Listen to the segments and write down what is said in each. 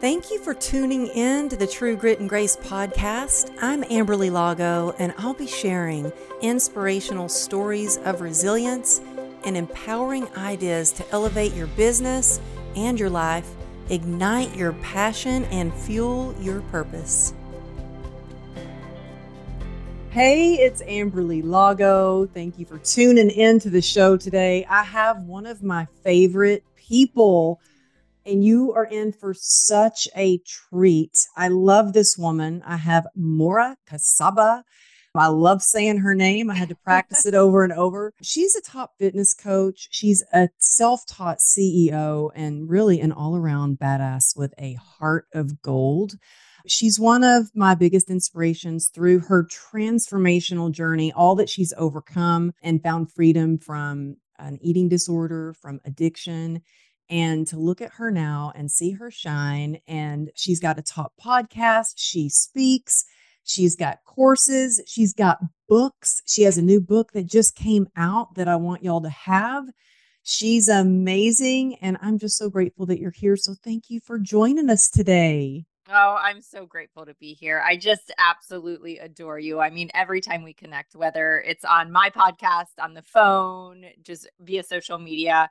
Thank you for tuning in to the True Grit and Grace podcast. I'm Amberly Lago, and I'll be sharing inspirational stories of resilience and empowering ideas to elevate your business and your life, ignite your passion, and fuel your purpose. Hey, it's Amberly Lago. Thank you for tuning in to the show today. I have one of my favorite people and you are in for such a treat. I love this woman. I have Mora Kasaba. I love saying her name. I had to practice it over and over. She's a top fitness coach. She's a self taught CEO and really an all around badass with a heart of gold. She's one of my biggest inspirations through her transformational journey, all that she's overcome and found freedom from an eating disorder, from addiction and to look at her now and see her shine. And she's got a top podcast, she speaks, she's got courses, she's got books. She has a new book that just came out that I want y'all to have. She's amazing. And I'm just so grateful that you're here. So thank you for joining us today. Oh, I'm so grateful to be here. I just absolutely adore you. I mean, every time we connect, whether it's on my podcast, on the phone, just via social media,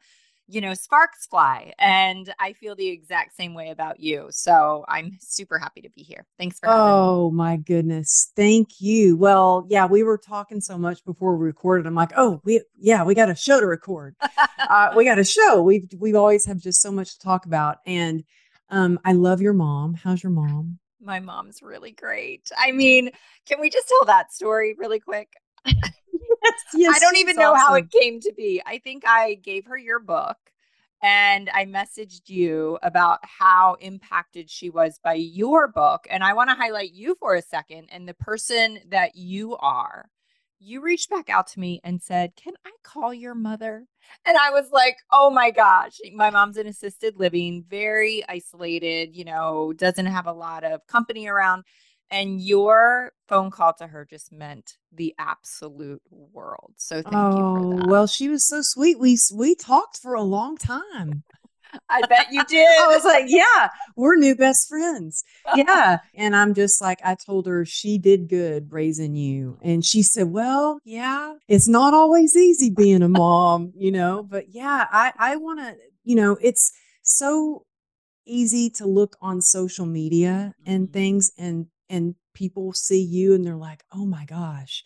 you know, sparks fly. And I feel the exact same way about you. So I'm super happy to be here. Thanks for Oh my goodness. Thank you. Well, yeah, we were talking so much before we recorded. I'm like, oh, we yeah, we got a show to record. uh, we got a show. We've we've always have just so much to talk about. And um, I love your mom. How's your mom? My mom's really great. I mean, can we just tell that story really quick? yes, yes, I don't even know awesome. how it came to be. I think I gave her your book and I messaged you about how impacted she was by your book. And I want to highlight you for a second and the person that you are. You reached back out to me and said, Can I call your mother? And I was like, Oh my gosh, my mom's in assisted living, very isolated, you know, doesn't have a lot of company around. And your phone call to her just meant the absolute world. So thank oh, you for oh, that. Well, she was so sweet. We we talked for a long time. I bet you did. I was like, yeah, we're new best friends. Yeah. and I'm just like, I told her she did good raising you. And she said, well, yeah, it's not always easy being a mom, you know, but yeah, I, I want to, you know, it's so easy to look on social media and mm-hmm. things and and people see you and they're like, oh my gosh,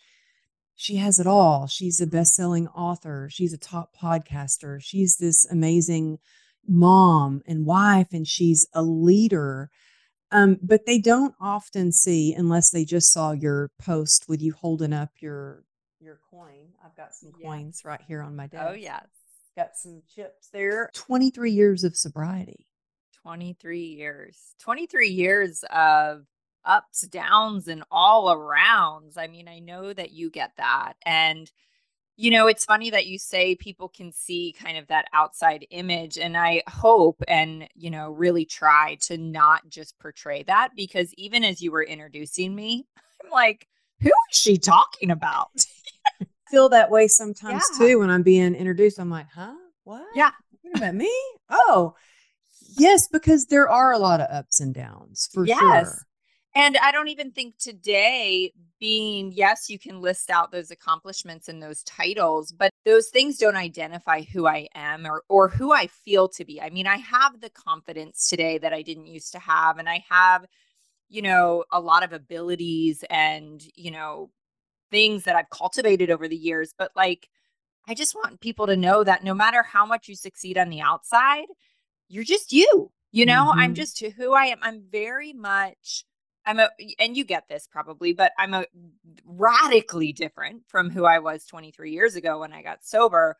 she has it all. She's a best selling author. She's a top podcaster. She's this amazing mom and wife, and she's a leader. Um, but they don't often see unless they just saw your post with you holding up your your coin. I've got some yes. coins right here on my oh, desk. Oh yes. Got some chips there. 23 years of sobriety. 23 years. 23 years of ups, downs, and all arounds. I mean, I know that you get that. And, you know, it's funny that you say people can see kind of that outside image. And I hope and, you know, really try to not just portray that because even as you were introducing me, I'm like, who is she talking about? feel that way sometimes yeah. too when I'm being introduced. I'm like, huh? What? Yeah. What about me? Oh, yes, because there are a lot of ups and downs for yes. sure. And I don't even think today being, yes, you can list out those accomplishments and those titles, but those things don't identify who I am or or who I feel to be. I mean, I have the confidence today that I didn't used to have and I have, you know, a lot of abilities and, you know, things that I've cultivated over the years, but like I just want people to know that no matter how much you succeed on the outside, you're just you. You know, mm-hmm. I'm just who I am. I'm very much I'm a, and you get this probably, but I'm a radically different from who I was 23 years ago when I got sober.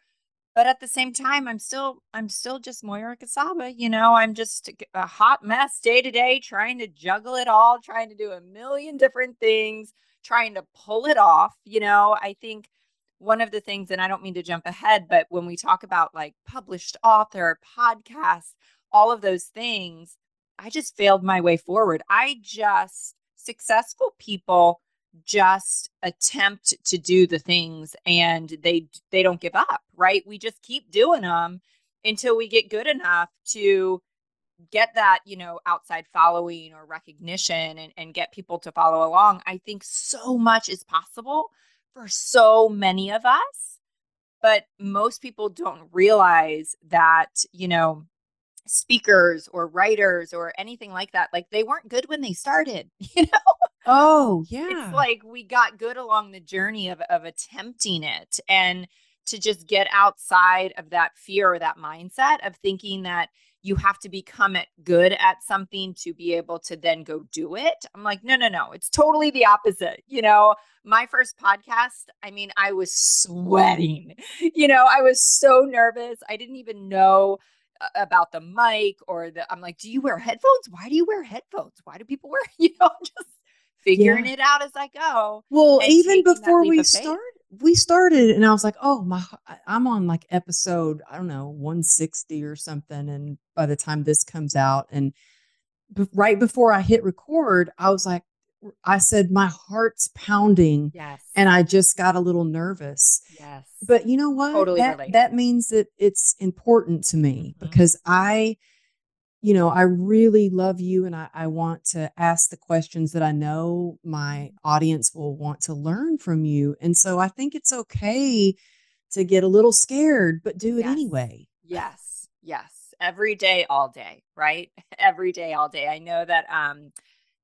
But at the same time, I'm still, I'm still just Moira Kasaba. You know, I'm just a hot mess day to day, trying to juggle it all, trying to do a million different things, trying to pull it off. You know, I think one of the things, and I don't mean to jump ahead, but when we talk about like published author, podcast, all of those things, I just failed my way forward. I just, successful people just attempt to do the things and they they don't give up right we just keep doing them until we get good enough to get that, you know, outside following or recognition and, and get people to follow along, I think so much is possible for so many of us. But most people don't realize that, you know, speakers or writers or anything like that, like they weren't good when they started, you know? Oh, yeah. It's like we got good along the journey of of attempting it and to just get outside of that fear or that mindset of thinking that you have to become good at something to be able to then go do it. I'm like, no, no, no. It's totally the opposite. You know, my first podcast, I mean, I was sweating. You know, I was so nervous. I didn't even know about the mic or the I'm like, do you wear headphones? Why do you wear headphones? Why do people wear, you know, just figuring yeah. it out as I go. Well, even before we started, we started and I was like, oh my I'm on like episode, I don't know, 160 or something. And by the time this comes out, and b- right before I hit record, I was like, I said, my heart's pounding. Yes. And I just got a little nervous. Yes. But you know what? Totally that, relate. that means that it's important to me mm-hmm. because I, you know, I really love you and I, I want to ask the questions that I know my mm-hmm. audience will want to learn from you. And so I think it's okay to get a little scared, but do it yes. anyway. Yes. Yes. Every day, all day, right? Every day, all day. I know that um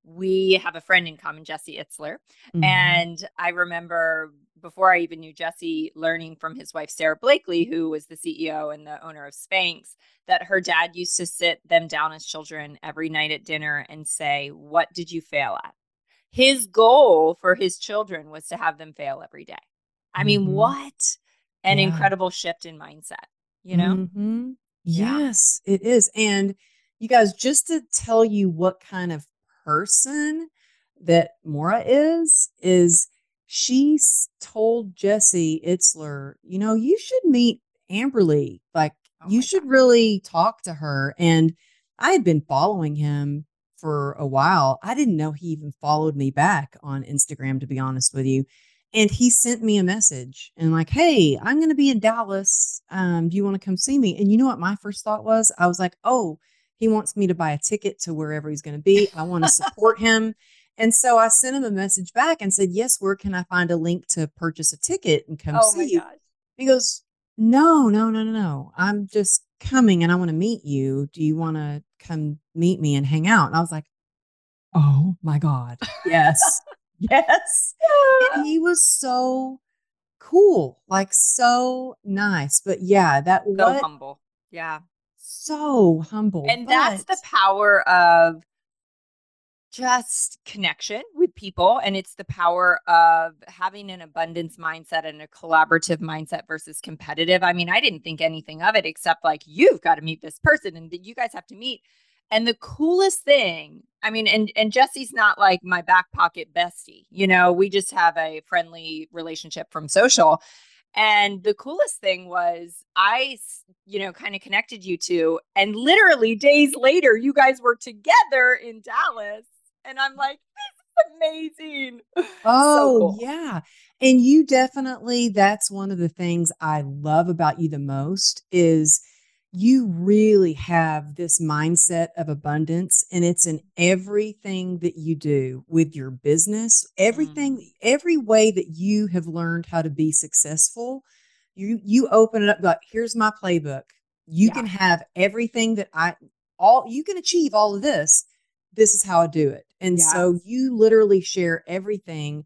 we have a friend in common, Jesse Itzler. Mm-hmm. And I remember before I even knew Jesse, learning from his wife, Sara Blakely, who was the CEO and the owner of Spanx, that her dad used to sit them down as children every night at dinner and say, What did you fail at? His goal for his children was to have them fail every day. I mean, mm-hmm. what an yeah. incredible shift in mindset, you know? Mm-hmm. Yes, yeah. it is. And you guys, just to tell you what kind of person that Mora is, is she told Jesse Itzler, you know, you should meet Amberly. Like, oh you should God. really talk to her. And I had been following him for a while. I didn't know he even followed me back on Instagram, to be honest with you. And he sent me a message and like, hey, I'm going to be in Dallas. Um, do you want to come see me? And you know what my first thought was? I was like, oh, he wants me to buy a ticket to wherever he's going to be. I want to support him. And so I sent him a message back and said, Yes, where can I find a link to purchase a ticket and come oh see you? Gosh. He goes, No, no, no, no, no. I'm just coming and I want to meet you. Do you want to come meet me and hang out? And I was like, Oh my God. Yes. yes. And he was so cool, like so nice. But yeah, that so what, humble. Yeah so humble. And but... that's the power of just connection with people. And it's the power of having an abundance mindset and a collaborative mindset versus competitive. I mean, I didn't think anything of it except like, you've got to meet this person and you guys have to meet. And the coolest thing, I mean, and and Jesse's not like my back pocket bestie. You know, we just have a friendly relationship from social. And the coolest thing was I, you know, kind of connected you two. And literally days later, you guys were together in Dallas. And I'm like, this is amazing. Oh, so cool. yeah. And you definitely, that's one of the things I love about you the most is you really have this mindset of abundance and it's in everything that you do with your business everything mm. every way that you have learned how to be successful you you open it up like here's my playbook you yeah. can have everything that i all you can achieve all of this this is how i do it and yeah. so you literally share everything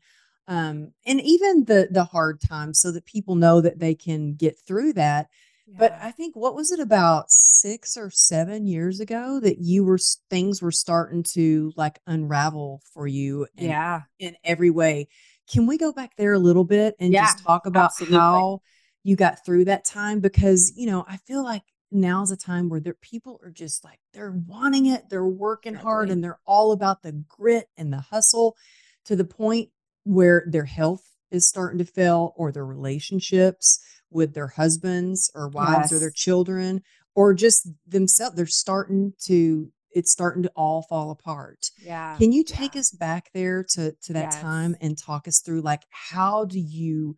um and even the the hard times so that people know that they can get through that but I think what was it about six or seven years ago that you were things were starting to like unravel for you in, yeah. in every way. Can we go back there a little bit and yeah, just talk about absolutely. how you got through that time? Because, you know, I feel like now's a time where there people are just like they're wanting it, they're working hard and they're all about the grit and the hustle to the point where their health is starting to fail or their relationships with their husbands or wives yes. or their children or just themselves they're starting to it's starting to all fall apart yeah can you take yeah. us back there to to that yes. time and talk us through like how do you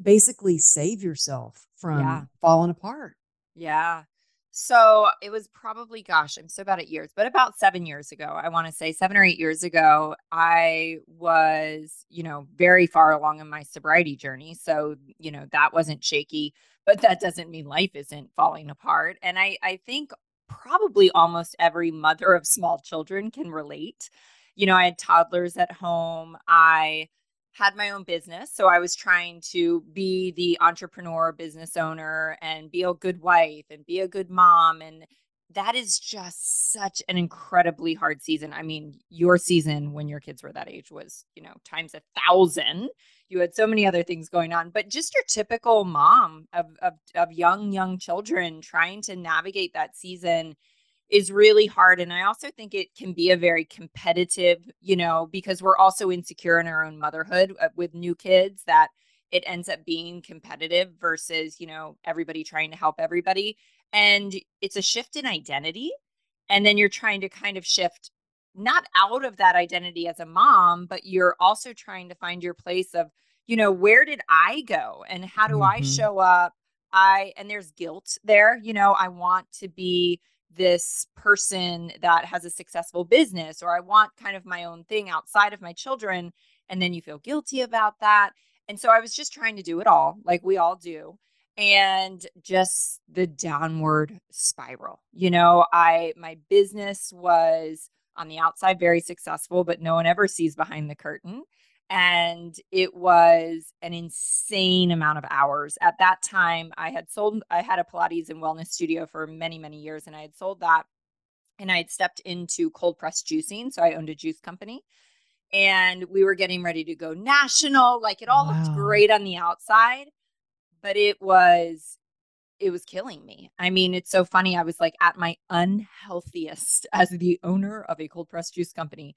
basically save yourself from yeah. falling apart yeah So it was probably, gosh, I'm so bad at years, but about seven years ago, I want to say seven or eight years ago, I was, you know, very far along in my sobriety journey. So, you know, that wasn't shaky, but that doesn't mean life isn't falling apart. And I, I think probably almost every mother of small children can relate. You know, I had toddlers at home. I had my own business. So I was trying to be the entrepreneur, business owner, and be a good wife and be a good mom. And that is just such an incredibly hard season. I mean, your season when your kids were that age was, you know, times a thousand. You had so many other things going on, but just your typical mom of of, of young young children trying to navigate that season is really hard and i also think it can be a very competitive you know because we're also insecure in our own motherhood uh, with new kids that it ends up being competitive versus you know everybody trying to help everybody and it's a shift in identity and then you're trying to kind of shift not out of that identity as a mom but you're also trying to find your place of you know where did i go and how do mm-hmm. i show up i and there's guilt there you know i want to be this person that has a successful business or I want kind of my own thing outside of my children. And then you feel guilty about that. And so I was just trying to do it all, like we all do. And just the downward spiral. You know, I, my business was on the outside very successful, but no one ever sees behind the curtain and it was an insane amount of hours. At that time, I had sold, I had a Pilates and wellness studio for many, many years, and I had sold that. And I had stepped into cold press juicing. So I owned a juice company and we were getting ready to go national. Like it all wow. looked great on the outside, but it was it was killing me. I mean, it's so funny. I was like at my unhealthiest as the owner of a cold press juice company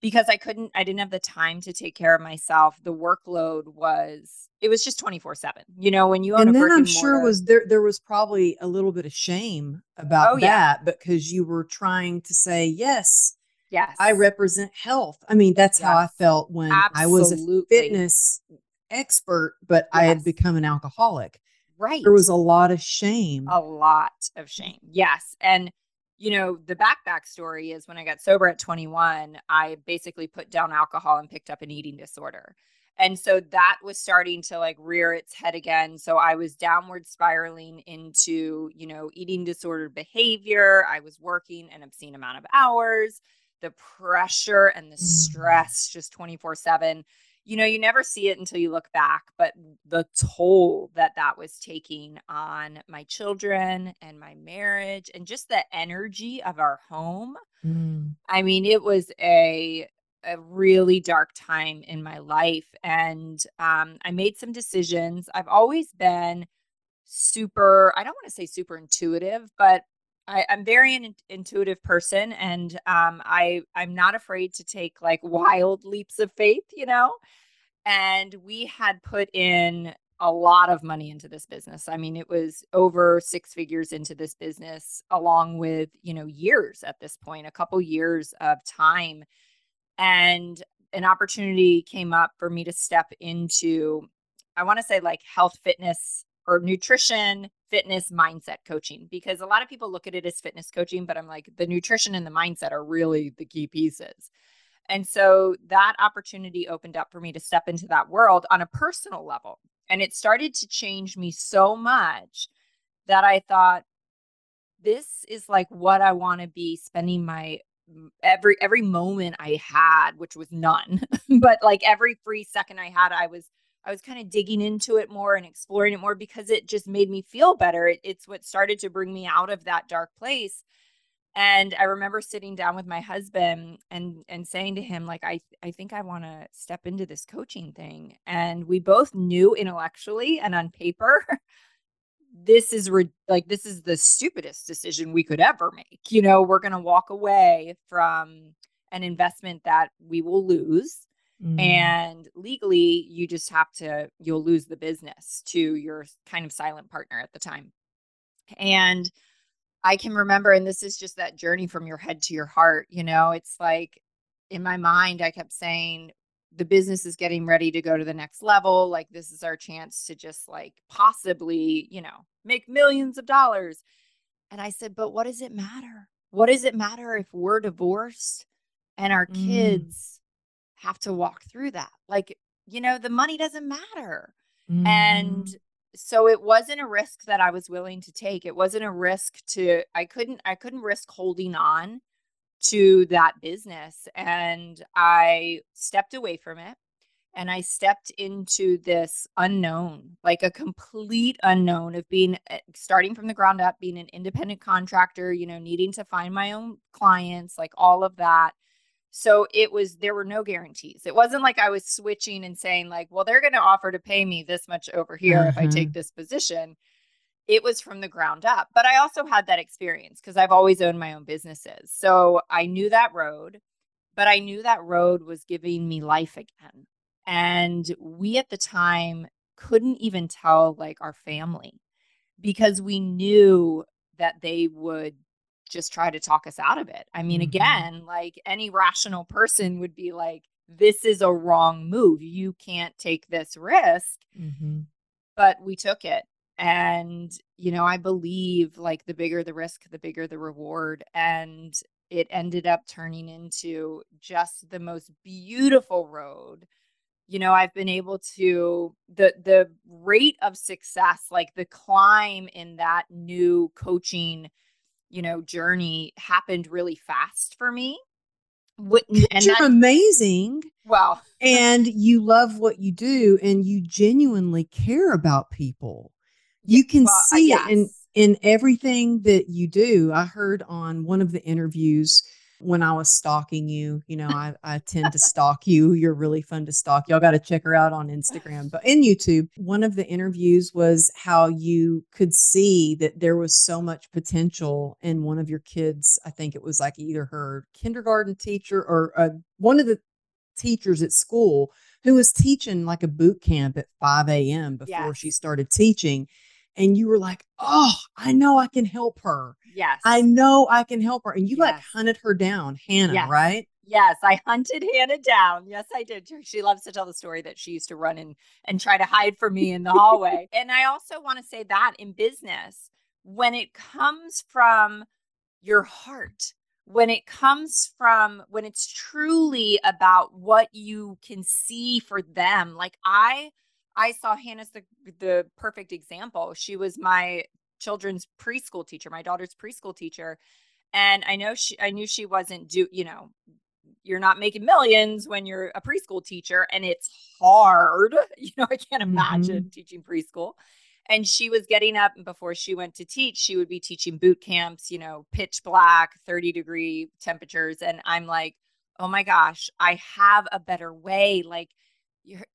because I couldn't, I didn't have the time to take care of myself. The workload was, it was just 24 seven, you know, when you own and then I'm and sure was there, there was probably a little bit of shame about oh, that yeah. because you were trying to say, yes, yes, I represent health. I mean, that's yes. how I felt when Absolutely. I was a fitness expert, but yes. I had become an alcoholic. Right. There was a lot of shame. A lot of shame. Yes. And you know, the back back story is when I got sober at 21, I basically put down alcohol and picked up an eating disorder. And so that was starting to like rear its head again. So I was downward spiraling into, you know, eating disordered behavior. I was working an obscene amount of hours, the pressure and the mm. stress just 24 7 you know, you never see it until you look back, but the toll that that was taking on my children and my marriage and just the energy of our home. Mm. I mean, it was a a really dark time in my life and um, I made some decisions. I've always been super, I don't want to say super intuitive, but I, am very an intuitive person, and um, I I'm not afraid to take like wild leaps of faith, you know. And we had put in a lot of money into this business. I mean, it was over six figures into this business, along with you know years at this point, a couple years of time, and an opportunity came up for me to step into. I want to say like health, fitness, or nutrition fitness mindset coaching because a lot of people look at it as fitness coaching, but I'm like, the nutrition and the mindset are really the key pieces. And so that opportunity opened up for me to step into that world on a personal level. And it started to change me so much that I thought, this is like what I want to be spending my every every moment I had, which was none, but like every free second I had, I was I was kind of digging into it more and exploring it more because it just made me feel better. It, it's what started to bring me out of that dark place. And I remember sitting down with my husband and and saying to him like I I think I want to step into this coaching thing. And we both knew intellectually and on paper this is re- like this is the stupidest decision we could ever make. You know, we're going to walk away from an investment that we will lose Mm. And legally, you just have to, you'll lose the business to your kind of silent partner at the time. And I can remember, and this is just that journey from your head to your heart. You know, it's like in my mind, I kept saying, the business is getting ready to go to the next level. Like, this is our chance to just like possibly, you know, make millions of dollars. And I said, But what does it matter? What does it matter if we're divorced and our Mm. kids have to walk through that? Like, you know, the money doesn't matter. Mhm. And so it wasn't a risk that I was willing to take. It wasn't a risk to I couldn't I couldn't risk holding on to that business and I stepped away from it and I stepped into this unknown, like a complete unknown of being uh, starting from the ground up, being an independent contractor, you know, needing to find my own clients, like all of that. So it was, there were no guarantees. It wasn't like I was switching and saying, like, well, they're going to offer to pay me this much over here if I Uh-huh. take this position. It was from the ground up. But I also had that experience because I've always owned my own businesses. So I knew that road, but I knew that road was giving me life again. And we at the time couldn't even tell like our family because we knew that they would just try to talk us out of it. I mean, Mhm. again, like any rational person would be like, this is a wrong move. You can't take this risk. Mhm. But we took it. And, you know, I believe like the bigger the risk, the bigger the reward. And it ended up turning into just the most beautiful road you know i've been able to the the rate of success like the climb in that new coaching you know journey happened really fast for me and You're amazing well and you love what you do and you genuinely care about people. You can well, uh, see it in in everything that you do. I heard on one of the interviews when I was stalking you, you know, I, I tend to stalk you. You're really fun to stalk. Y'all got to check her out on Instagram, but in YouTube. One of the interviews was how you could see that there was so much potential in one of your kids. I think it was like either her kindergarten teacher or uh, one of the teachers at school who was teaching like a boot camp at 5 a.m. before she started teaching. And you were like, oh, I know I can help her. yes I know I can help her. And you like hunted her down, Hannah, Yes. right? Yes, I hunted Hannah down. Yes, I did. She loves to tell the story that she used to run and and try to hide from me in the hallway. and I also want to say that in business, when it comes from your heart, when it comes from when it's truly about what you can see for them. Like I I saw Hannah's the the perfect example. She was my children's preschool teacher, my daughter's preschool teacher. And I know she I knew she wasn't do, you know, you're not making millions when you're a preschool teacher and it's hard. You know, I can't imagine mm-hmm. teaching preschool. And she was getting up and before she went to teach, she would be teaching boot camps, you know, pitch black, 30 degree temperatures. And I'm like, oh my gosh, I have a better way. Like,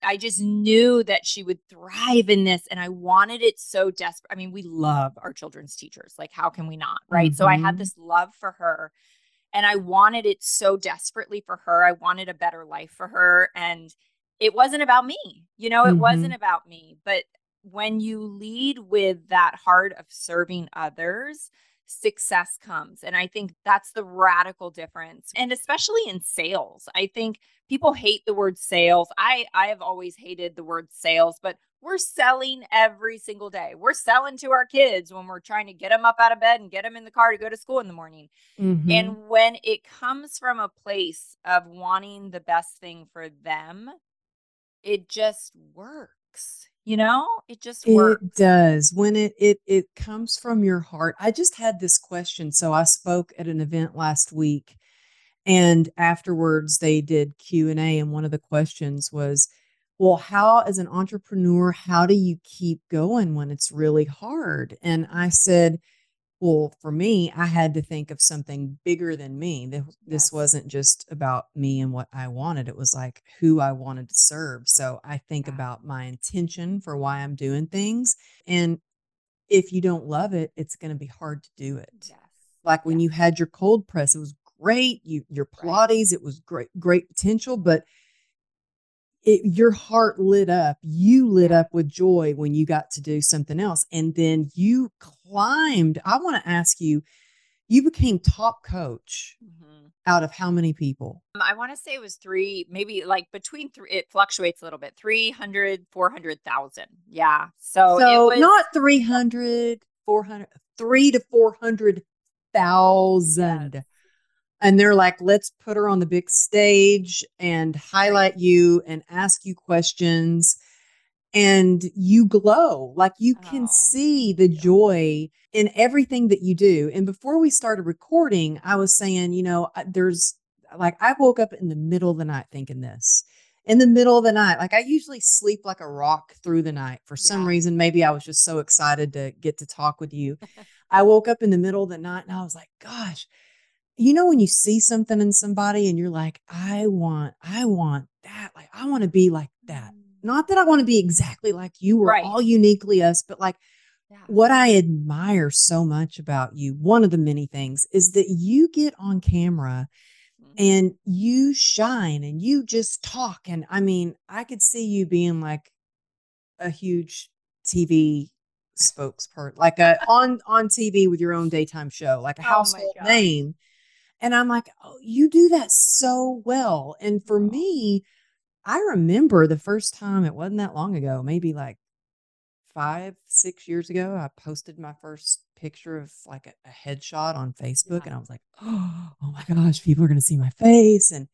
I just knew that she would thrive in this. And I wanted it so desperate. I mean, we love our children's teachers. Like, how can we not? Right. So I had Mhm. this love for her and I wanted it so desperately for her. I wanted a better life for her. And it wasn't about me. You know, it Mhm. wasn't about me. But when you lead with that heart of serving others, success comes. And I think that's the radical difference. And especially in sales, I think people hate the word sales. I I have always hated the word sales, but we're selling every single day. We're selling to our kids when we're trying to get them up out of bed and get them in the car to go to school in the morning. Mhm. And when it comes from a place of wanting the best thing for them, it just works. You know, it just works. It does. When it it it comes from your heart. I just had this question. So I spoke at an event last week and afterwards they did Q&A and one of the questions was, "Well, how as an entrepreneur, how do you keep going when it's really hard?" And I said, well, for me, I had to think of something bigger than me. This, Yes. wasn't just about me and what I wanted. It was like who I wanted to serve. So I think Yeah. about my intention for why I'm doing things. And if you don't love it, it's going to be hard to do it. Yes. Like when Yes. you had your cold press, it was great. You your Right. Pilates, it was great, great potential, but it, your heart lit up. You lit up with joy when you got to do something else. And then you climbed. I want to ask you, you became top coach Mhm. out of how many people? Um, I want to say it was three, maybe like between three, it fluctuates a little bit 300, 400,000. Yeah. So, So it was not 300, 400, three to 400,000. Yes. And they're like, let's put her on the big stage and highlight you and ask you questions. And you glow, like you can oh, see the joy in everything that you do. And before we started recording, I was saying, you know, there's like, I woke up in the middle of the night thinking this in the middle of the night. Like I usually sleep like a rock through the night. For some yeah. reason, maybe I was just so excited to get to talk with you. I woke up in the middle of the night and I was like, gosh, you know, when you see something in somebody and you're like, I want, I want that. Like, I want to be like that. Mm. Not that I want to be exactly like you. We're right. all uniquely us, but like yeah. what I admire so much about you, one of the many things is that you get on camera and you shine and you just talk. And I mean, I could see you being like a huge TV spokesperson, like a on on TV with your own daytime show, like a oh household name. And I'm like, oh, you do that so well. And for me, I remember the first time, it wasn't that long ago, maybe like five, six years ago, I posted my first picture of like a, a headshot on Facebook, yeah. and I was like, oh, oh my gosh, people are going to see my face, and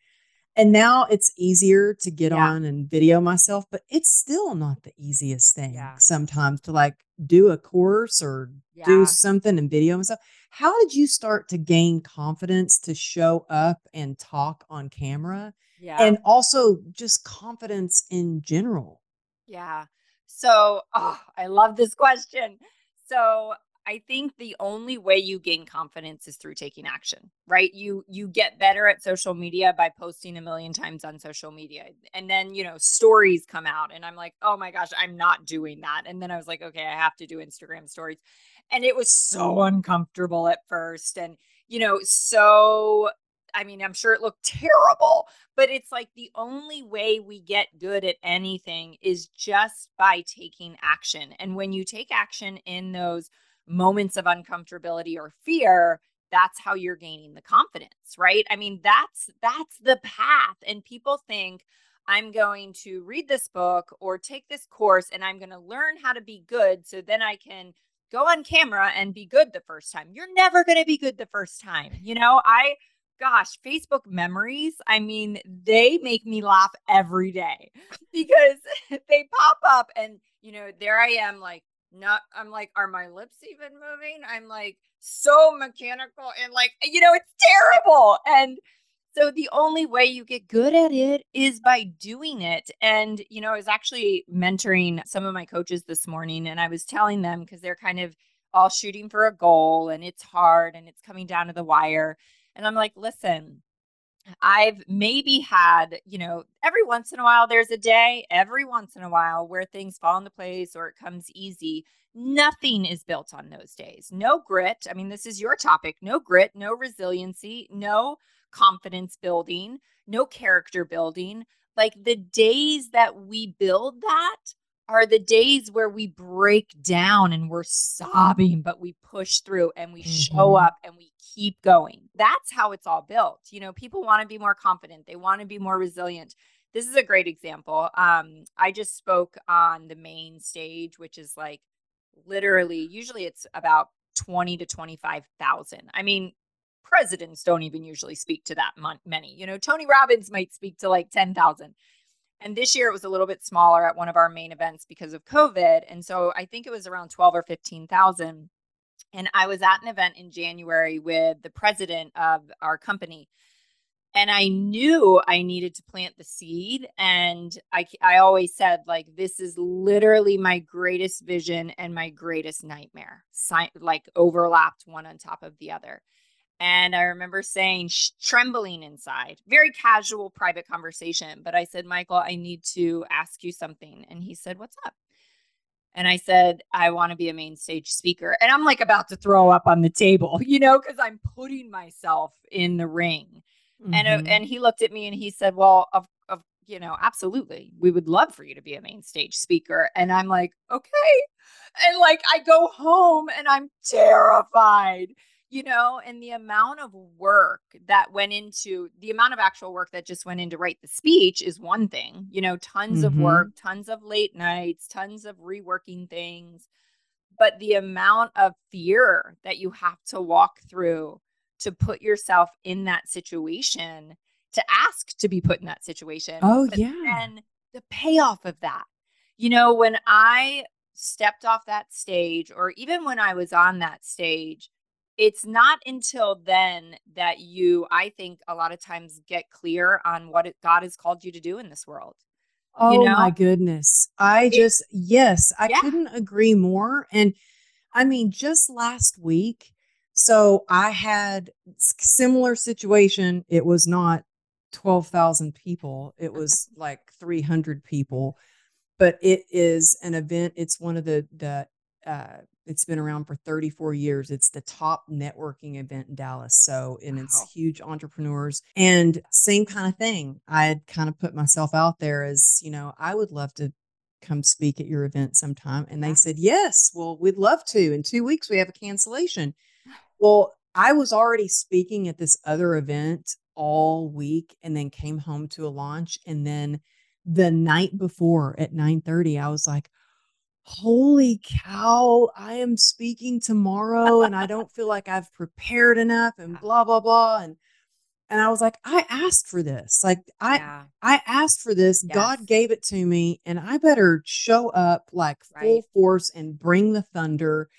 and now it's easier to get yeah. on and video myself, but it's still not the easiest thing yeah. sometimes to like do a course or do something and video myself. How did you start to gain confidence to show up and talk on camera? Yeah. And also just confidence in general. Yeah. So, oh, I love this question. So, I think the only way you gain confidence is through taking action, right? You you get better at social media by posting a million times on social media. And then, you know, stories come out and I'm like, "Oh my gosh, I'm not doing that." And then I was like, "Okay, I have to do Instagram stories." And it was so uncomfortable at first and you know, so I mean, I'm sure it looked terrible, but it's like the only way we get good at anything is just by taking action. And when you take action in those moments of uncomfortability or fear, that's how you're gaining the confidence, right? I mean, that's that's the path. And people think I'm going to read this book or take this course and I'm going to learn how to be good so then I can go on camera and be good the first time. You're never going to be good the first time. You know, I gosh, Facebook memories, I mean, they make me laugh every day because they pop up and, you know, there I am like, not, I'm like, are my lips even moving? I'm like so mechanical and like, you know, it's terrible. And so the only way you get good at it is by doing it. And, you know, I was actually mentoring some of my coaches this morning and I was telling them because they're kind of all shooting for a goal and it's hard and it's coming down to the wire. And I'm like, listen, I've maybe had, you know, every once in a while there's a day, every once in a while where things fall into place or it comes easy. Nothing is built on those days. No grit. I mean, this is your topic. No grit, no resiliency, no confidence building, no character building. Like the days that we build that are the days where we break down and we're sobbing, but we push through and we mm-hmm. show up and we keep going. That's how it's all built. You know, people want to be more confident, they want to be more resilient. This is a great example. Um, I just spoke on the main stage, which is like literally, usually it's about 20 to 25,000. I mean, presidents don't even usually speak to that many. You know, Tony Robbins might speak to like 10,000. And this year it was a little bit smaller at one of our main events because of COVID. And so I think it was around 12 or 15,000. And I was at an event in January with the president of our company. And I knew I needed to plant the seed. And I, I always said, like, this is literally my greatest vision and my greatest nightmare, like overlapped one on top of the other. And I remember saying, trembling inside, very casual private conversation. But I said, Michael, I need to ask you something. And he said, What's up? And I said, I want to be a main stage speaker. And I'm like about to throw up on the table, you know, because I'm putting myself in the ring. Mm-hmm. And, and he looked at me and he said, Well, of, of, you know, absolutely. We would love for you to be a main stage speaker. And I'm like, Okay. And like, I go home and I'm terrified you know, and the amount of work that went into the amount of actual work that just went into write the speech is one thing, you know, tons mm-hmm. of work, tons of late nights, tons of reworking things. but the amount of fear that you have to walk through to put yourself in that situation, to ask to be put in that situation. Oh, but yeah. And the payoff of that. You know, when I stepped off that stage, or even when I was on that stage, it's not until then that you, I think, a lot of times get clear on what it, God has called you to do in this world. Oh you know? my goodness. I It- just, yes, I Yeah. couldn't agree more. And I mean, just last week, so I had similar situation. It was not 12,000 people. It was like 300 people, but it is an event. It's one of the, the, uh, it's been around for 34 years. It's the top networking event in Dallas. So, and Wow. it's huge entrepreneurs and same kind of thing. I had kind of put myself out there as, you know, I would love to come speak at your event sometime. And they said, yes, well, we'd love to. In two weeks, we have a cancellation. Well, I was already speaking at this other event all week and then came home to a launch. And then the night before at 9 30, I was like, holy cow, I am speaking tomorrow and I don't feel like I've prepared enough and blah, blah, blah. And and I was like, I asked for this. Like I yeah. I asked for this. Yes. God gave it to me, and I better show up like full force and bring the thunder.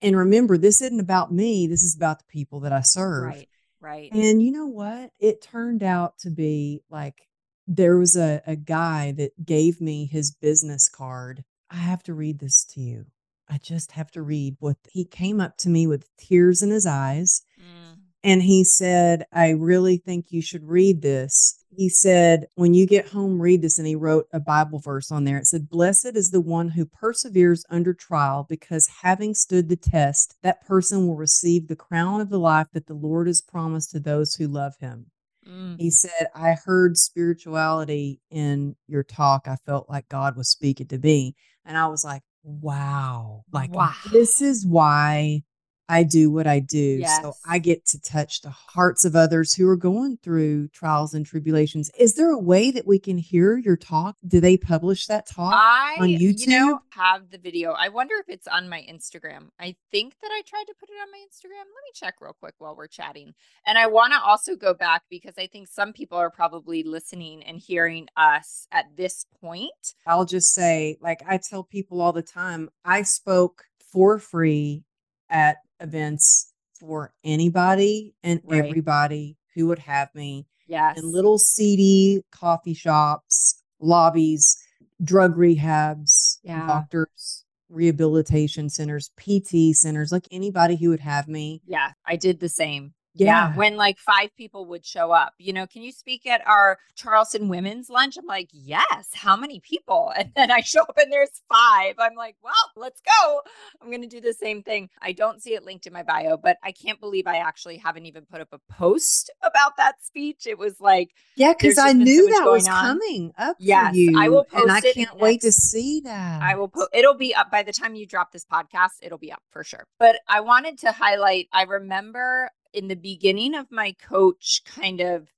And remember, this isn't about me. This is about the people that I serve. Right. Right. And you know what? It turned out to be like there was a, a guy that gave me his business card. I have to read this to you. I just have to read what he came up to me with tears in his eyes Mm. and he said, I really think you should read this. He said, when you get home, read this. And he wrote a Bible verse on there. It said, Blessed is the one who perseveres under trial, because having stood the test, that person will receive the crown of the life that the Lord has promised to those who love him. Mm. He said, I heard spirituality in your talk. I felt like God was speaking to me. And I was like, wow, like Wow. this is why I do what I do. So I get to touch the hearts of others who are going through trials and tribulations. Is there a way that we can hear your talk? Do they publish that talk? I, on you know, YouTube? have the video. I wonder if it's on my Instagram. I think that I tried to put it on my Instagram. Let me check real quick while we're chatting. And I want to also go back because I think some people are probably listening and hearing us at this point. I'll just say, like I tell people all the time, I spoke for free at events for anybody and Right. everybody who would have me Yes. in little seedy coffee shops, lobbies, drug rehabs, Yeah. doctors, rehabilitation centers, PT centers, like anybody who would have me. yeah, I did the same. Yeah. When like five people would show up, you know, can you speak at our Charleston women's lunch? I'm like, yes. How many people? And then I show up and there's five. I'm like, well, let's go. I'm going to do the same thing. I don't see it linked in my bio, but I can't believe I actually haven't even put up a post about that speech. It was like, Yeah, because I been so knew that was on. coming up Yes, you. I will and I post it in can't wait to see that. I will put it'll be up by the time you drop this podcast, it'll be up for sure. But I wanted to highlight I remember in the beginning of my coach kind of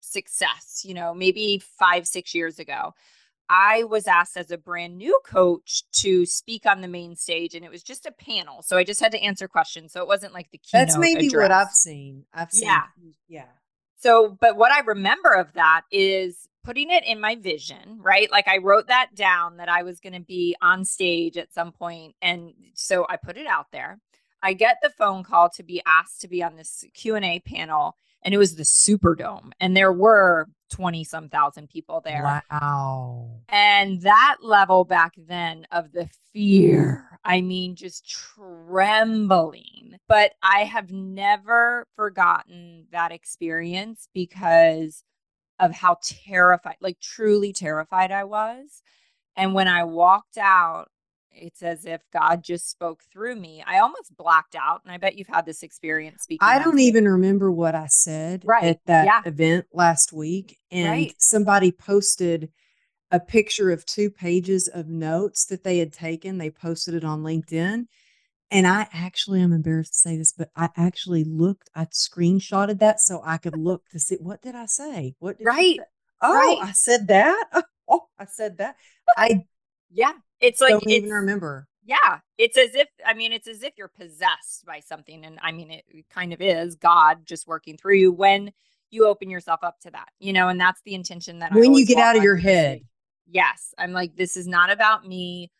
success, you know, maybe 5 6 years ago. I was asked as a brand new coach to speak on the main stage and it was just a panel. So I just had to answer questions. So it wasn't like the keynote That's maybe what I've seen. I've seen. Yeah. Yeah. So, but what I remember of that is putting it in my vision, right? Like I wrote that down that I was going to be on stage at some point and so I put it out there. I get the phone call to be asked to be on this Q&A panel and it was the Superdome and there were 20 some thousand people there. Wow. And that level back then of the fear, I mean, just trembling. But I have never forgotten that experience because of how terrified, like truly terrified I was. And when I walked out, it's as if God just spoke through me. I almost blacked out. And I bet you've had this experience speaking. I don't even remember what I said Right. at that Yeah. event last week. And Right. somebody posted a picture of two pages of notes that they had taken. They posted it on LinkedIn. And I actually, I'm embarrassed to say this, but I actually looked, I screenshotted that so I could look to see what did I say? What Right. say? Oh, Right. I said that. Oh, I said that. I Yeah. It's like, don't even remember. Yeah, it's as if I mean it's as if you're possessed by something and I mean it kind of is God just working through you when you open yourself up to that. You know, and that's the intention that when you get out of your head. Yes, I'm like this is not about me.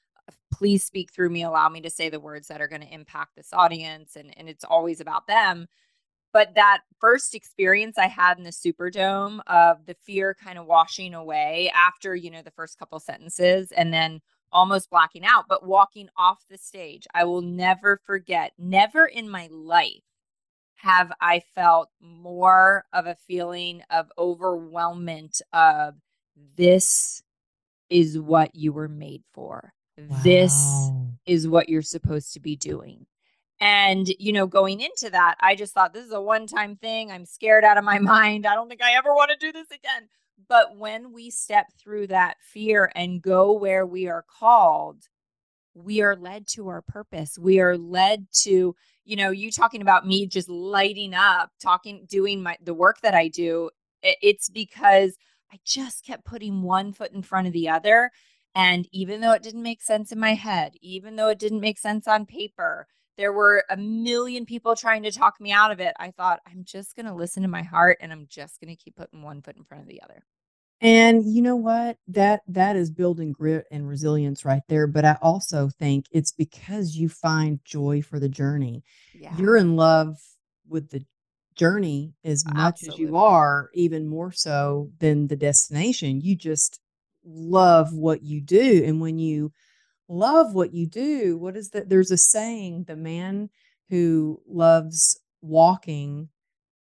Please speak through me, allow me to say the words that are going to impact this audience and and it's always about them. But that first experience I had in the Superdome of the fear kind of washing away after, you know, the first couple sentences and then almost blacking out, but walking off the stage, I will never forget, never in my life have I felt more of a feeling of overwhelmment of this is what you were made for. Wow. This is what you're supposed to be doing. And, you know, going into that, I just thought this is a one time thing. I'm scared out of my mind. I don't think I ever want to do this again. But when we step through that fear and go where we are called, we are led to our purpose. We are led to, you know, you talking about me just lighting up, talking, doing my the work that I do. It's because I just kept putting one foot in front of the other. And even though it didn't make sense in my head, even though it didn't make sense on paper, there were a million people trying to talk me out of it. I thought, I'm just going to listen to my heart and I'm just going to keep putting one foot in front of the other. And you know what? That that is building grit and resilience right there. But I also think it's because you find joy for the journey. Yeah. You're in love with the journey as much Absolutely. as you are, even more so than the destination. You just love what you do. And when you love what you do, what is that? There's a saying the man who loves walking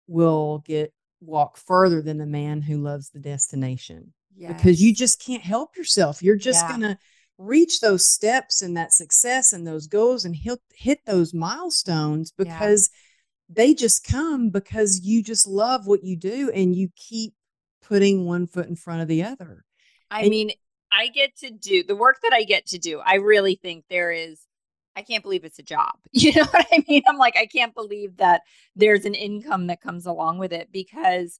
will get walk further than the man who loves the destination. Yes. Because you just can't help yourself. You're just yeah. going to reach those steps and that success and those goals and hit, hit those milestones because yeah. they just come because you just love what you do and you keep putting one foot in front of the other. I and mean, I get to do the work that I get to do. I really think there is I can't believe it's a job. You know what I mean? I'm like I can't believe that there's an income that comes along with it because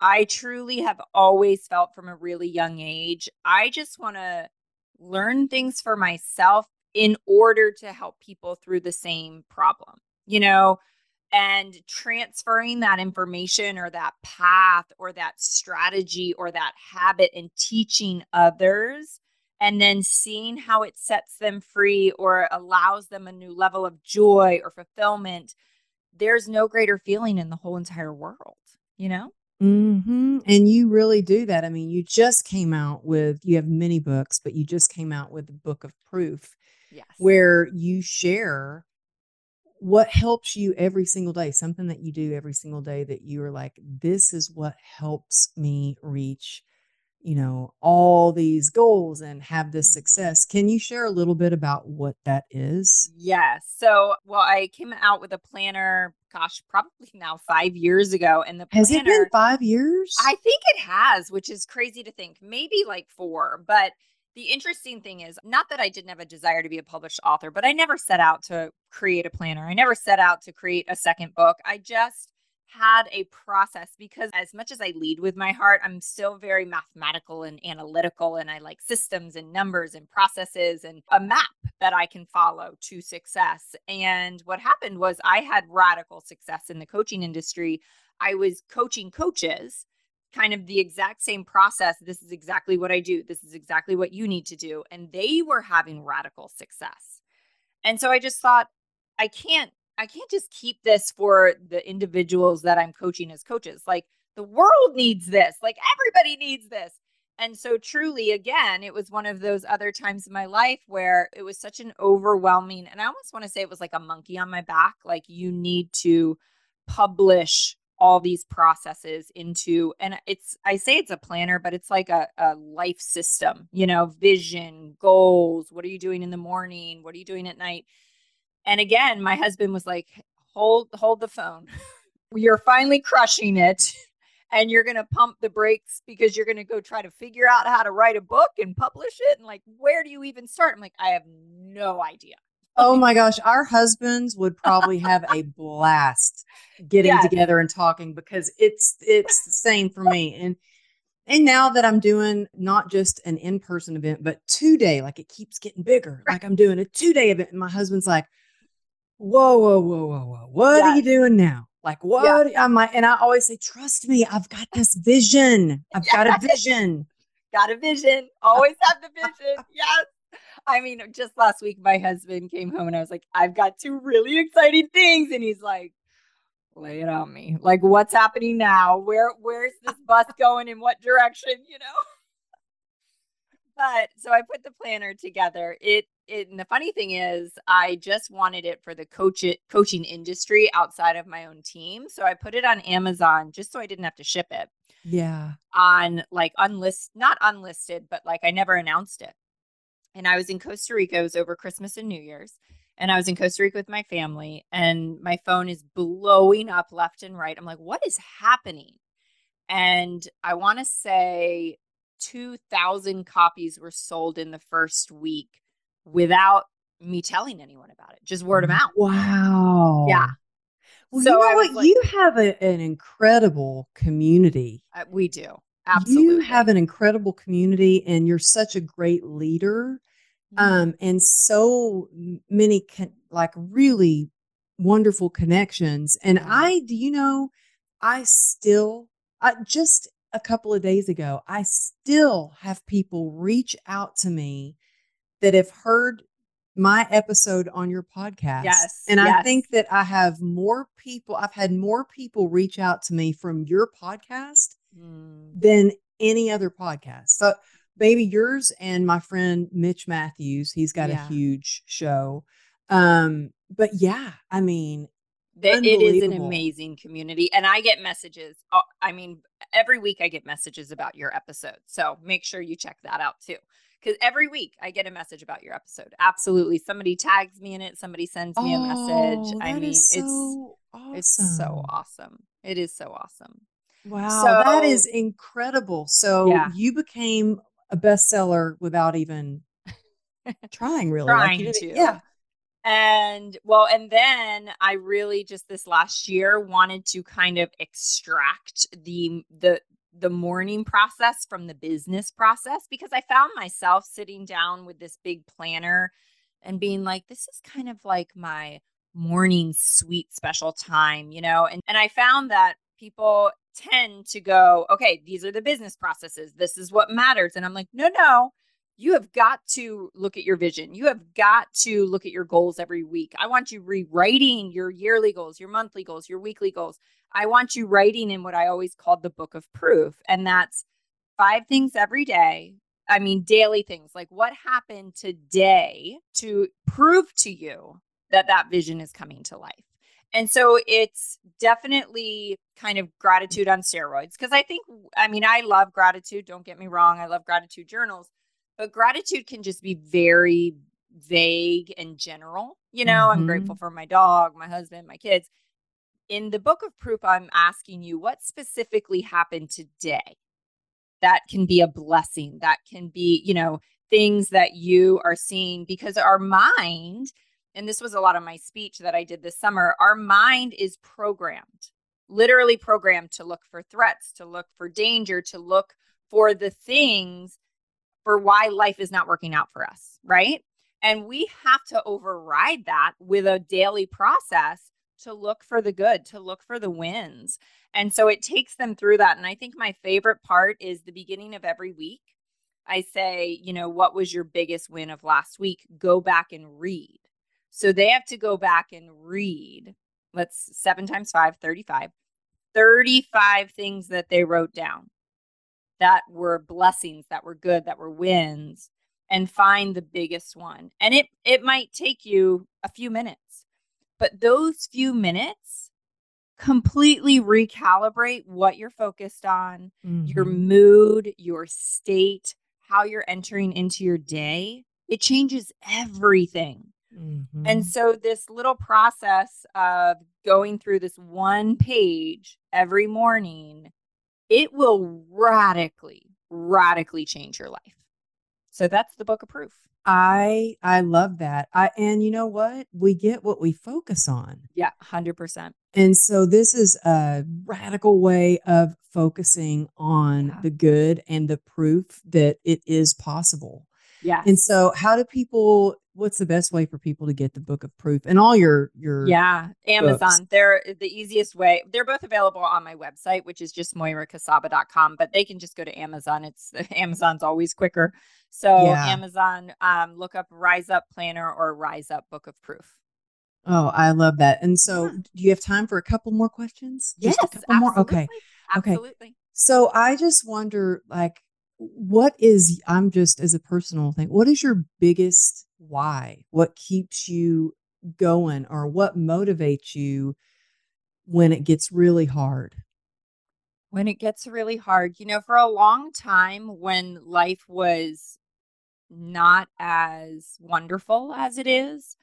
I truly have always felt from a really young age I just want to learn things for myself in order to help people through the same problem. You know, and transferring that information or that path or that strategy or that habit and teaching others and then seeing how it sets them free or allows them a new level of joy or fulfillment there's no greater feeling in the whole entire world you know hmm And you really do that. I mean, you just came out with, you have many books, but you just came out with the book of proof. Yes. Where you share what helps you every single day, something that you do every single day that you are like, this is what helps me reach, you know, all these goals and have this mm-hmm. success. Can you share a little bit about what that is? Yes. So, well, I came out with a planner, gosh, probably now five years ago. And the planner, has it been five years? I think it has, which is crazy to think, maybe like four, but the interesting thing is not that I didn't have a desire to be a published author, but I never set out to create a planner. I never set out to create a second book. I just had a process because as much as I lead with my heart, I'm still very mathematical and analytical and I like systems and numbers and processes and a map that I can follow to success. And what happened was I had radical success in the coaching industry. I was coaching coaches kind of the exact same process. This is exactly what I do. This is exactly what you need to do. And they were having radical success. And so I just thought, I can't, I can't just keep this for the individuals that I'm coaching as coaches. Like the world needs this. Like everybody needs this. And so truly again, it was one of those other times in my life where it was such an overwhelming and I almost want to say it was like a monkey on my back like you need to publish all these processes into and it's i say it's a planner but it's like a, a life system you know vision goals what are you doing in the morning? What are you doing at night? And again my husband was like hold hold the phone. You're finally crushing it and you're going to pump the brakes because you're going to go try to figure out how to write a book and publish it and like where do you even start? I'm like i have no idea oh my gosh, our husbands would probably have a blast getting yes. together and talking because it's it's the same for me. And And now that I'm doing not just an in person event, but two day, like it keeps getting bigger. Like I'm doing a two day event. And my husband's like, whoa, whoa, whoa, whoa, whoa. What yes. are you doing now? Like, what? Yeah. I'm like, and I always say, trust me, I've got this vision. I've got a vision. got a vision. Always have the vision. yes. I mean, just last week, my husband came home and I was like, I've got two really exciting things. And he's like, lay it on me. Like, what's happening now? Where where's this bus going in what direction? You know? but so I put the planner together. It it and the funny thing is I just wanted it for the coach it, coaching industry outside of my own team. So I put it on Amazon just so I didn't have to ship it. Yeah. On like unlist not unlisted, but like I never announced it. And I was in Costa Rica. It was over Christmas and New Year's. And I was in Costa Rica with my family, and my phone is blowing up left and right. I'm like, what is happening? And I want to say 2,000 copies were sold in the first week without me telling anyone about it, just word of mouth. Wow. Yeah. Well, so you know what? Like, you have a, an incredible community. Uh, we do. Absolutely. You have an incredible community and you're such a great leader. Mm-hmm. Um, and so many con- like really wonderful connections. And I, do you know, I still, I just a couple of days ago, I still have people reach out to me that have heard my episode on your podcast. Yes. And yes. I think that I have more people, I've had more people reach out to me from your podcast mm. than any other podcast. So maybe yours and my friend Mitch Matthews, he's got yeah. a huge show. Um, but yeah, I mean, it is an amazing community and i get messages uh, i mean every week i get messages about your episode so make sure you check that out too because every week I get a message about your episode. Absolutely, somebody tags me in it. Somebody sends me oh, a message. I mean, so it's awesome. it's so awesome. It is so awesome. Wow, so, that is incredible. So yeah. you became a bestseller without even trying, really. trying like to, yeah. And well, and then I really just this last year wanted to kind of extract the the the morning process from the business process because I found myself sitting down with this big planner and being like, this is kind of like my morning sweet special time, you know? And, and I found that people tend to go, okay, these are the business processes. This is what matters. And I'm like, no, no, you have got to look at your vision. You have got to look at your goals every week. I want you rewriting your yearly goals, your monthly goals, your weekly goals. I want you writing in what I always called the book of proof. And that's five things every day. I mean, daily things like what happened today to prove to you that that vision is coming to life. And so it's definitely kind of gratitude on steroids because I think, I mean, I love gratitude. Don't get me wrong. I love gratitude journals, but gratitude can just be very vague and general. You know, mm-hmm. I'm grateful for my dog, my husband, my kids in the book of proof, I'm asking you what specifically happened today that can be a blessing, that can be, you know, things that you are seeing because our mind, and this was a lot of my speech that I did this summer, our mind is programmed, literally programmed to look for threats, to look for danger, to look for the things for why life is not working out for us, right? And we have to override that with a daily process to look for the good, to look for the wins. And so it takes them through that. And I think my favorite part is the beginning of every week. I say, you know, what was your biggest win of last week? Go back and read. So they have to go back and read. Let's seven times five, 35. 35 things that they wrote down that were blessings, that were good, that were wins, and find the biggest one. And it it might take you a few minutes but those few minutes completely recalibrate what you're focused on, mm-hmm. your mood, your state, how you're entering into your day. It changes everything. Mm-hmm. And so, this little process of going through this one page every morning, it will radically, radically change your life. So, that's the book of proof. I I love that. I and you know what? We get what we focus on. Yeah, 100%. And so this is a radical way of focusing on Yeah. the good and the proof that it is possible. Yeah. And so how do people what's the best way for people to get the book of proof and all your your Yeah, Amazon. They're the easiest way. They're both available on my website, which is just moiracasaba.com, but they can just go to Amazon. It's Amazon's always quicker. So Yeah. Amazon, um, look up Rise Up Planner or Rise Up Book of Proof. Oh, I love that. And so Yeah. do you have time for a couple more questions? Just a couple more? Okay. Okay. So I just wonder, like, what is, I'm just as a personal thing, what is your biggest why? What keeps you going or what motivates you when it gets really hard? When it gets really hard, you know, for a long time when life was not as wonderful as it is,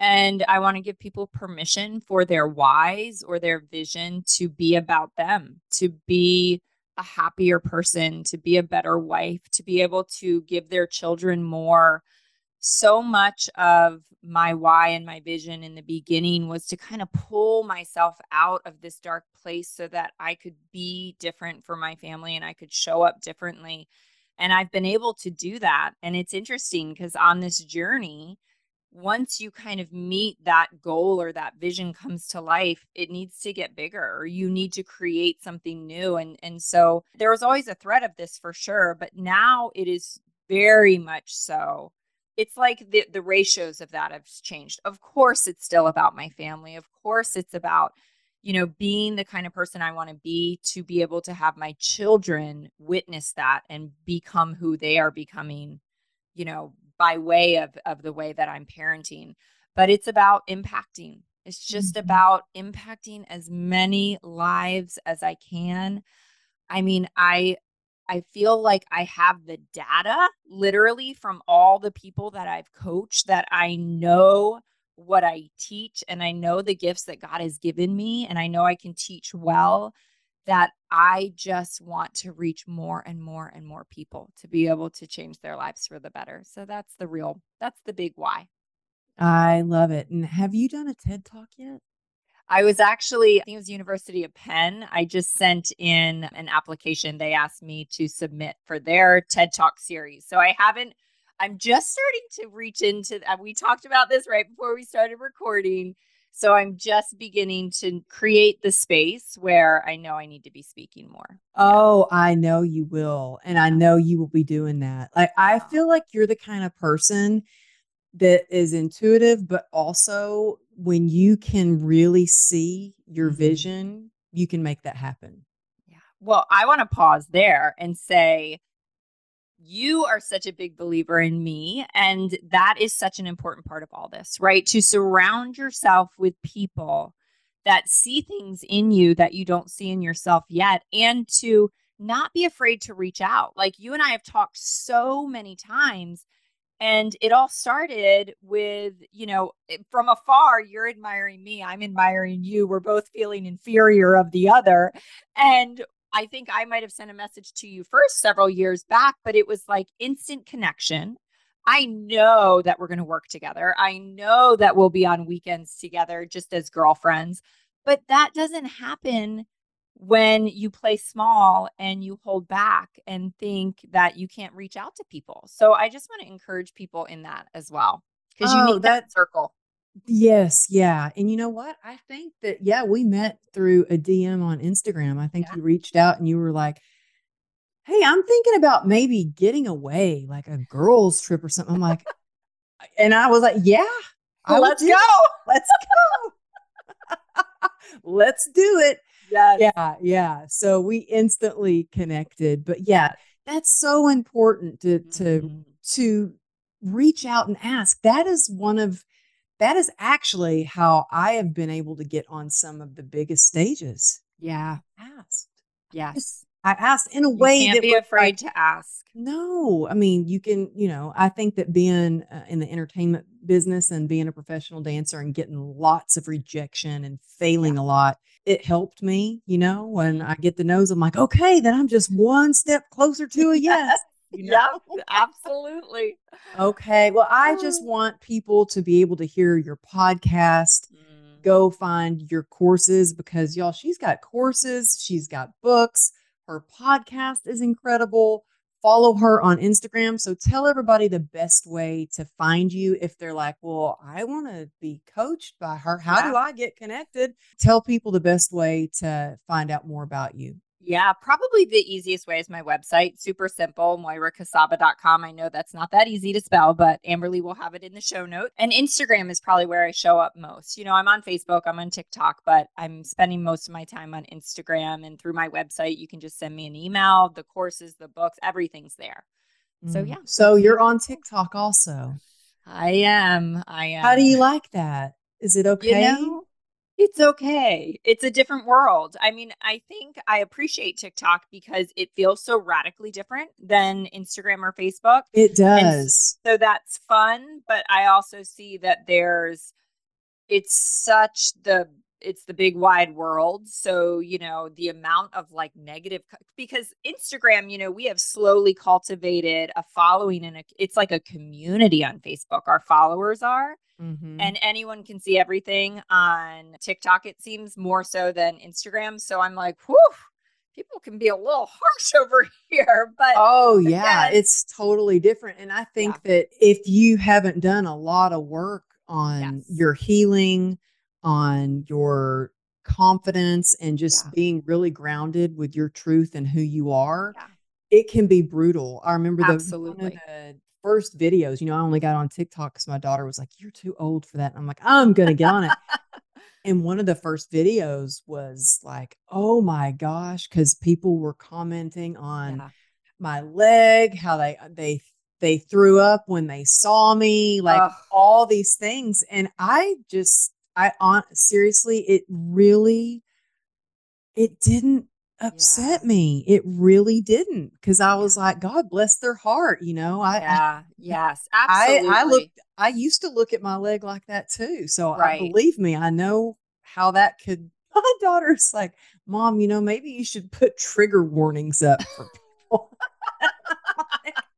And I want to give people permission for their whys or their vision to be about them, to be a happier person, to be a better wife, to be able to give their children more. So much of my why and my vision in the beginning was to kind of pull myself out of this dark place so that I could be different for my family and I could show up differently. And I've been able to do that. And it's interesting because on this journey, once you kind of meet that goal or that vision comes to life it needs to get bigger or you need to create something new and and so there was always a threat of this for sure but now it is very much so it's like the the ratios of that have changed. Of course it's still about my family. Of course it's about you know being the kind of person i want to be to be able to have my children witness that and become who they are becoming you know by way of of the way that I'm parenting. But it's about impacting. It's just Mhm. about impacting as many lives as I can. I mean I I feel like I have the data literally from all the people that I've coached that I know what I teach and I know the gifts that God has given me and I know I can teach well that I just want to reach more and more and more people to be able to change their lives for the better. So that's the real, that's the big why. I love it. And have you done a TED Talk yet? I was actually, I think it was University of Penn. I just sent in an application. They asked me to submit for their TED Talk series. So I haven't, I'm just starting to reach into, uh, we talked about this right before we started recording. So I'm just beginning to create the space where I know I need to be speaking more. Oh, I know you will. And I know you will be doing that. Like, I feel like you're the kind of person that is intuitive, but also when you can really see your Mhm. vision, you can make that happen. Yeah. Well, I want to pause there and say, you are such a big believer in me. And that is such an important part of all this, right? To surround yourself with people that see things in you that you don't see in yourself yet, and to not be afraid to reach out. Like you and I have talked so many times. And it all started with, you know, eh, from afar, you're admiring me, I'm admiring you. We're both feeling inferior of the other. And I think I might have sent a message to you first several years back, but it was like instant connection. I know that we're going to work together. I know that we'll be on weekends together just as girlfriends, but that doesn't happen when you play small and you hold back and think that you can't reach out to people. So I just want to encourage people in that as well because you Oh, need that that- circle. Yes, yeah. And you know what? I think that, yeah, we met through a DM on Instagram. I think Yeah. you reached out and you were like, Hey, I'm thinking about maybe getting away, like a girls' trip or something. I'm like, and I was like, Yeah, I would Let's go. Let's go. Let's do it. Yes. Yeah, yeah. So we instantly connected. But yeah, that's so important to to Mhm. to reach out and ask. That is one of that is actually how I have been able to get on some of the biggest stages. Yeah. Asked. Yes. I asked in a You way can't that be afraid like, to ask. no, I mean, you can, you know, I think that being uh, in the entertainment business and being a professional dancer and getting lots of rejection and failing a lot, it helped me, you know, when. I get the nose, I'm like, okay, then I'm just one step closer to a yes. you know? Yep, absolutely. Okay. Well, I just Oh. want people to be able to hear your podcast. Mm. go find your courses because y'all, she's got courses, she's got books, her podcast is incredible. Follow her on Instagram. So tell everybody the best way to find you if they're like, well, I want to be coached by her. How Yeah. do I get connected? Tell people the best way to find out more about you. Yeah, probably the easiest way is my website. Super simple, moiracasaba.com. I know that's not that easy to spell, but Amberly will have it in the show note. And Instagram is probably where I show up most. You know, I'm on Facebook, I'm on TikTok, but I'm spending most of my time on Instagram and through my website. You can just send me an email, the courses, the books, everything's there. So, Mm. yeah. So you're on TikTok also. I am. I am. How do you like that? Is it okay? You know, it's okay. It's a different world. I mean, I think I appreciate TikTok because it feels so radically different than Instagram or Facebook. it does. So that's fun, but I also see that there's it's such the it's the big wide world. So, you know, the amount of like negative because Instagram, you know, we have slowly cultivated a following and a, it's like a community on Facebook. Our followers are Mhm. and anyone can see everything on TikTok, it seems more so than Instagram. So I'm like, whew, people can be a little harsh over here. But Oh yeah, again- it's totally different. And I think that if you haven't done a lot of work on Yes. your healing, on your confidence and just Yeah. being really grounded with your truth and who you are, Yeah. it can be brutal. I remember the Absolutely. the first videos, you know, I only got on TikTok because my daughter was like, You're too old for that. And I'm like, I'm gonna get on it. And one of the first videos was like, oh my gosh, because people were commenting on Yeah. my leg, how they uh, they they threw up when they saw me, like Ugh. all these things. And I just I on seriously, it really it didn't upset Yeah. me. It really didn't. Cause I was Yeah. like, God bless their heart, you know. I I. Yes. I, Absolutely. I looked I used to look at my leg like that too. So I believe me, I know how that could my daughter's like, Mom, you know, maybe you should put trigger warnings up for people.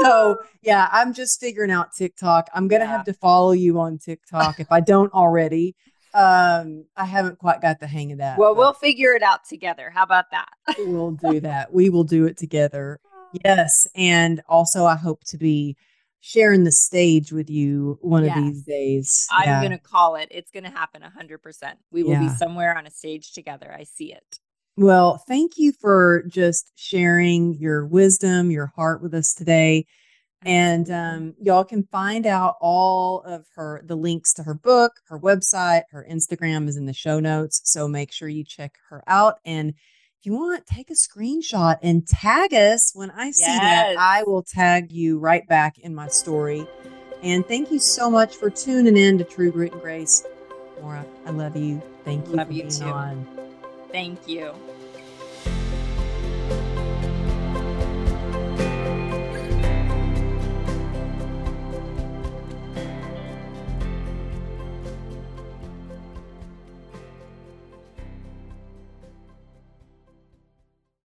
so yeah, I'm just figuring out TikTok. I'm gonna Yeah. have to follow you on TikTok if I don't already. Um, I haven't quite got the hang of that. well, we'll figure it out together. How about that? we'll do that. We will do it together. Yes. And also, I hope to be sharing the stage with you one Yes. of these days. I'm Yeah. going to call it. It's going to happen 100%. We will be somewhere on a stage together. I see it. Well, thank you for just sharing your wisdom, your heart with us today. And um, y'all can find out all of her, the links to her book, her website, her Instagram is in the show notes. So make sure you check her out. And if you want, take a screenshot and tag us. When I see that, I will tag you right back in my story. And thank you so much for tuning in to True Grit and Grace. Maura, I love you. Thank you Love for you being too. on. Thank you.